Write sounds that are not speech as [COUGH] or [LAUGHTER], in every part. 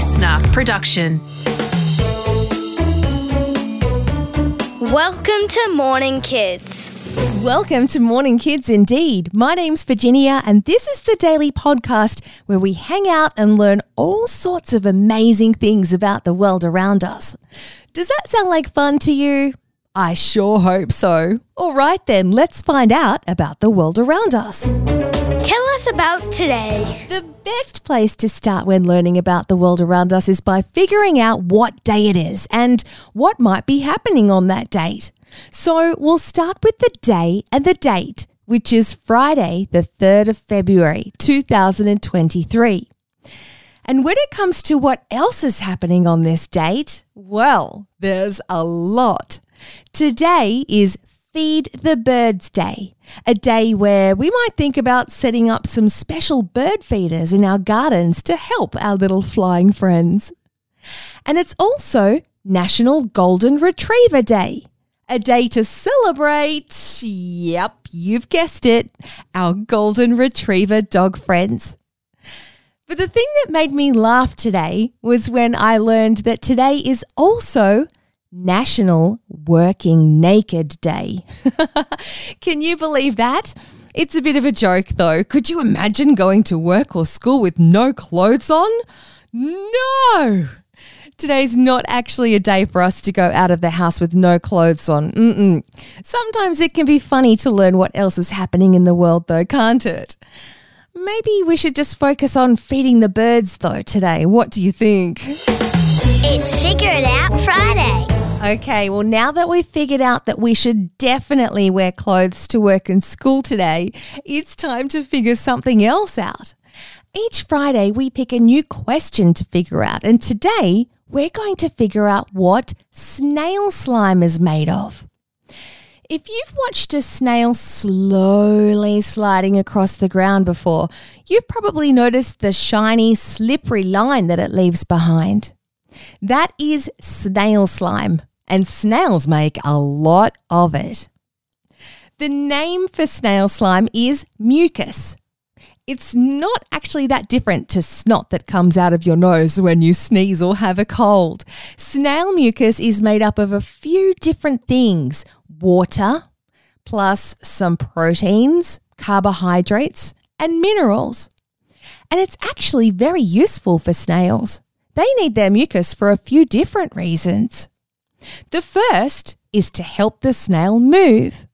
LiSTNR production. Welcome to Morning Kids. Welcome to Morning Kids Indeed. My name's Virginia, and this is the daily podcast where we hang out and learn all sorts of amazing things about the world around us. Does that sound like fun to you? I sure hope so. All right, then, let's find out about the world around us. Tell us about today. The best place to start when learning about the world around us is by figuring out what day it is and what might be happening on that date. So we'll start with the day and the date, which is Friday, the 3rd of February, 2023. And when it comes to what else is happening on this date, well, there's a lot. Today is Feed the Birds Day, a day where we might think about setting up some special bird feeders in our gardens to help our little flying friends. And it's also National Golden Retriever Day, a day to celebrate, yep, you've guessed it, our Golden Retriever dog friends. But the thing that made me laugh today was when I learned that today is also National Working Naked Day. [LAUGHS] Can you believe that? It's a bit of a joke though. Could you imagine going to work or school with no clothes on? No! Today's not actually a day for us to go out of the house with no clothes on. Mm-mm. Sometimes it can be funny to learn what else is happening in the world though, can't it? Maybe we should just focus on feeding the birds though today. What do you think? It's Figure It Out. Okay, well, now that we've figured out that we should definitely wear clothes to work and school today, it's time to figure something else out. Each Friday, we pick a new question to figure out, and today we're going to figure out what snail slime is made of. If you've watched a snail slowly sliding across the ground before, you've probably noticed the shiny, slippery line that it leaves behind. That is snail slime, and snails make a lot of it. The name for snail slime is mucus. It's not actually that different to snot that comes out of your nose when you sneeze or have a cold. Snail mucus is made up of a few different things water, plus some proteins, carbohydrates, and minerals. And it's actually very useful for snails. They need their mucus for a few different reasons. The first is to help the snail move.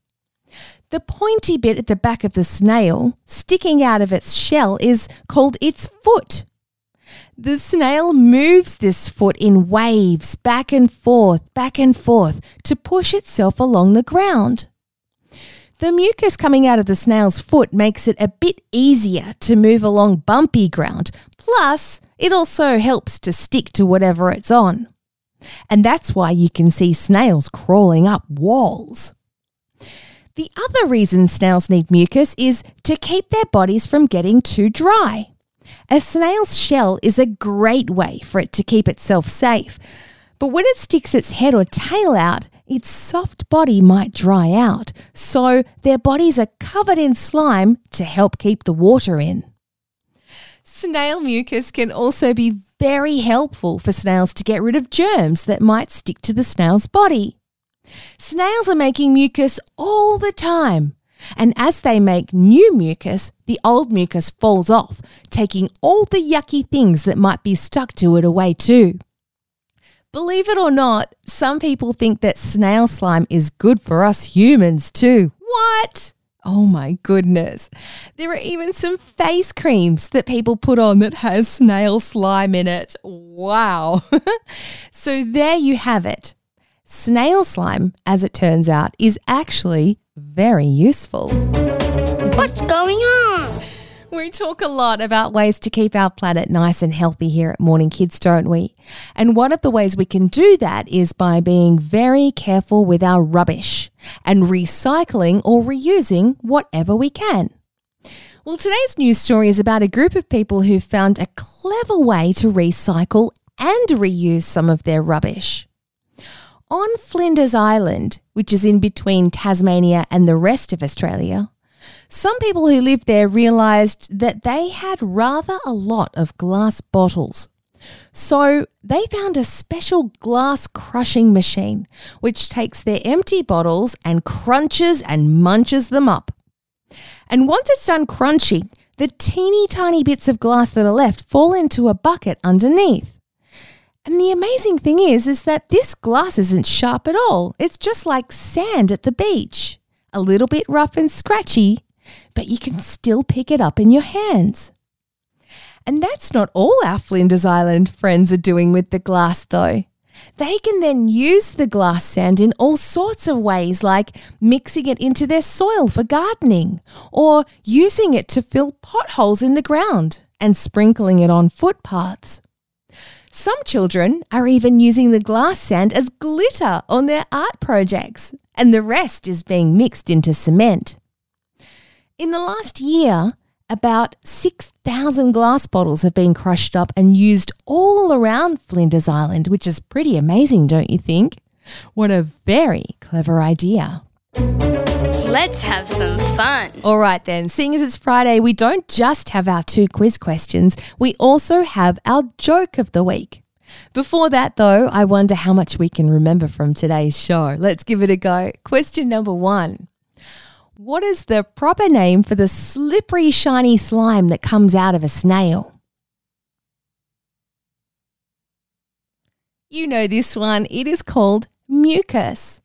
The pointy bit at the back of the snail, sticking out of its shell, is called its foot. The snail moves this foot in waves back and forth, back and forth to push itself along the ground. The mucus coming out of the snail's foot makes it a bit easier to move along bumpy ground, plus, it also helps to stick to whatever it's on. And that's why you can see snails crawling up walls. The other reason snails need mucus is to keep their bodies from getting too dry. A snail's shell is a great way for it to keep itself safe, but when it sticks its head or tail out, its soft body might dry out, so their bodies are covered in slime to help keep the water in. Snail mucus can also be very helpful for snails to get rid of germs that might stick to the snail's body. Snails are making mucus all the time, and as they make new mucus, the old mucus falls off, taking all the yucky things that might be stuck to it away too. Believe it or not, some people think that snail slime is good for us humans too. What? Oh my goodness. There are even some face creams that people put on that has snail slime in it. Wow. [LAUGHS] so there you have it. Snail slime, as it turns out, is actually very useful. What's going on? We talk a lot about ways to keep our planet nice and healthy here at Morning Kids, don't we? And one of the ways we can do that is by being very careful with our rubbish and recycling or reusing whatever we can. Well, today's news story is about a group of people who found a clever way to recycle and reuse some of their rubbish. On Flinders Island, which is in between Tasmania and the rest of Australia, some people who lived there realised that they had rather a lot of glass bottles. So they found a special glass crushing machine, which takes their empty bottles and crunches and munches them up. And once it's done crunching, the teeny tiny bits of glass that are left fall into a bucket underneath. And the amazing thing is, is that this glass isn't sharp at all. It's just like sand at the beach. A little bit rough and scratchy, but you can still pick it up in your hands. And that's not all our Flinders Island friends are doing with the glass, though. They can then use the glass sand in all sorts of ways, like mixing it into their soil for gardening, or using it to fill potholes in the ground and sprinkling it on footpaths. Some children are even using the glass sand as glitter on their art projects, and the rest is being mixed into cement. In the last year, about 6,000 glass bottles have been crushed up and used all around Flinders Island, which is pretty amazing, don't you think? What a very clever idea. Let's have some fun. All right, then. Seeing as it's Friday, we don't just have our two quiz questions, we also have our joke of the week. Before that, though, I wonder how much we can remember from today's show. Let's give it a go. Question number one what is the proper name for the slippery, shiny slime that comes out of a snail? You know this one. It is called mucus.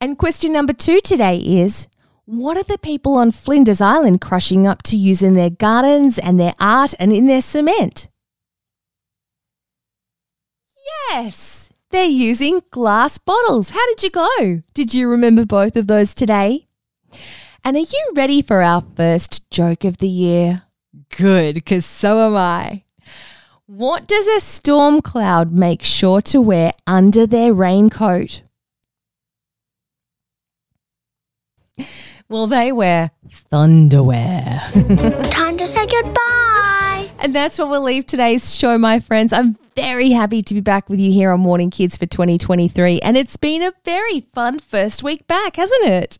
And question number two today is what are the people on Flinders Island crushing up to use in their gardens and their art and in their cement? Yes, they're using glass bottles. How did you go? Did you remember both of those today? And are you ready for our first joke of the year? Good, because so am I. What does a storm cloud make sure to wear under their raincoat? Well, they wear thunderwear. [LAUGHS] Time to say goodbye. And that's what we'll leave today's show, my friends. I'm very happy to be back with you here on Morning Kids for 2023. And it's been a very fun first week back, hasn't it?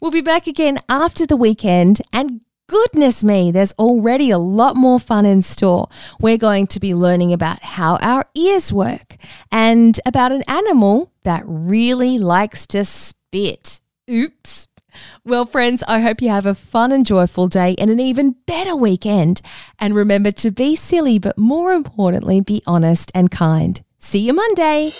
We'll be back again after the weekend and goodness me, there's already a lot more fun in store. We're going to be learning about how our ears work and about an animal that really likes to spit. Oops. Well, friends, I hope you have a fun and joyful day and an even better weekend. And remember to be silly, but more importantly, be honest and kind. See you Monday.